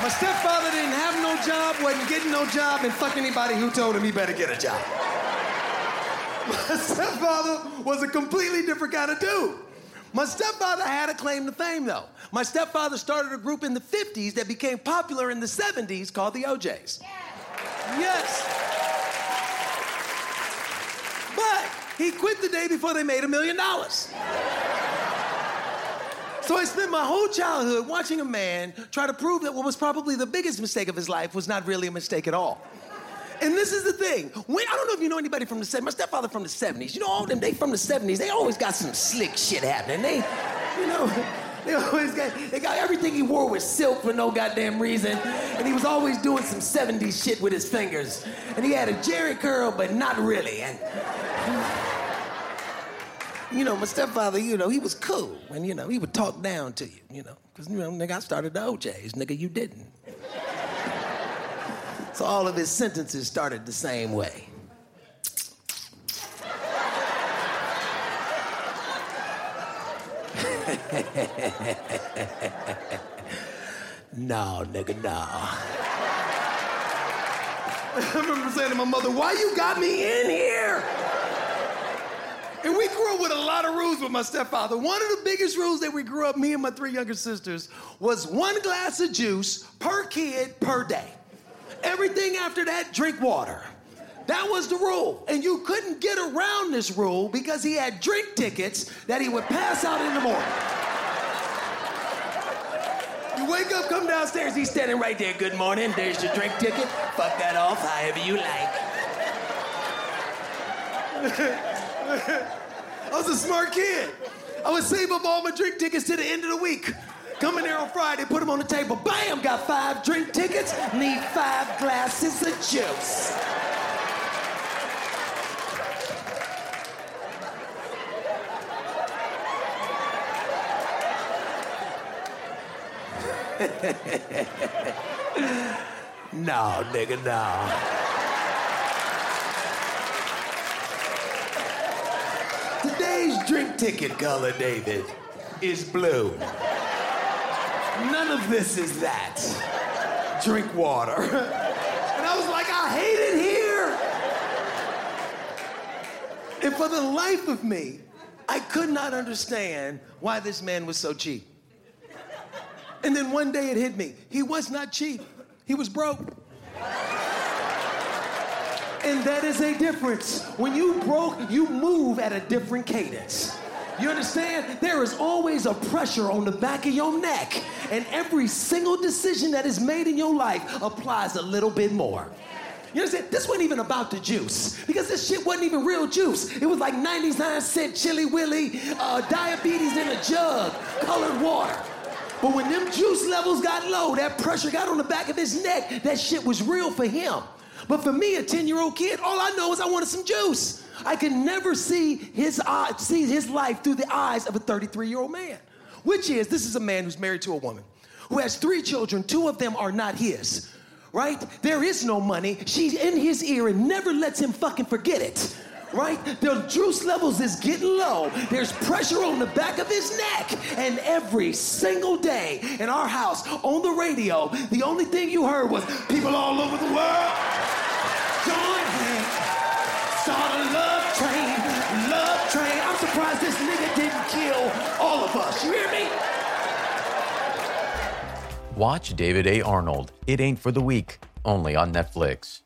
My stepfather didn't have no job, wasn't getting no job, and fuck anybody who told him he better get a job. My stepfather was a completely different kind of dude. My stepfather had a claim to fame, though. My stepfather started a group in the 50s that became popular in the 70s called the O'Jays. Yes. But he quit the day before they made a million dollars. So I spent my whole childhood watching a man try to prove that what was probably the biggest mistake of his life was not really a mistake at all. And this is the thing. When, I don't know if you know anybody from the 70s. My stepfather from the 70s. You know, all them, they from the 70s. They always got some slick shit happening. They, you know, they always got, they got everything he wore was silk for no goddamn reason. And he was always doing some 70s shit with his fingers. And he had a Jheri curl, but not really. And, you know, my stepfather, you know, he was cool. And, you know, he would talk down to you, you know. Because, you know, nigga, I started the O'Jays. Nigga, you didn't. So all of his sentences started the same way. no, nigga, no. I remember saying to my mother, why you got me in here? And we grew up with a lot of rules with my stepfather. One of the biggest rules that we grew up, me and my three younger sisters, was one glass of juice per kid per day. Everything after that, drink water. That was the rule. And you couldn't get around this rule because he had drink tickets that he would pass out in the morning. You wake up, come downstairs, he's standing right there. Good morning, there's your drink ticket. Fuck that off however you like. I was a smart kid. I would save up all my drink tickets to the end of the week. Come in there on Friday, put them on the table. Bam, got five drink tickets, need five glasses of juice. no, nigga, no. Today's drink ticket color, David, is blue. None of this is that. Drink water. And I was like, I hate it here. And for the life of me, I could not understand why this man was so cheap. And then one day it hit me. He was not cheap, he was broke. And that is a difference. When you broke, you move at a different cadence. You understand? There is always a pressure on the back of your neck, and every single decision that is made in your life applies a little bit more. You understand? This wasn't even about the juice because this shit wasn't even real juice. It was like 99 cent Chilly Willy, uh, diabetes in a jug, colored water. But when them juice levels got low, that pressure got on the back of his neck, that shit was real for him. But for me, a 10 year old kid, all I know is I wanted some juice. I could never see his, eye, see his life through the eyes of a 33 year old man, which is this is a man who's married to a woman who has three children, two of them are not his, right? There is no money. She's in his ear and never lets him fucking forget it. Right? The juice levels is getting low. There's pressure on the back of his neck. And every single day in our house on the radio, the only thing you heard was people all over the world Watch David A. Arnold. It ain't for the weak. Only on Netflix.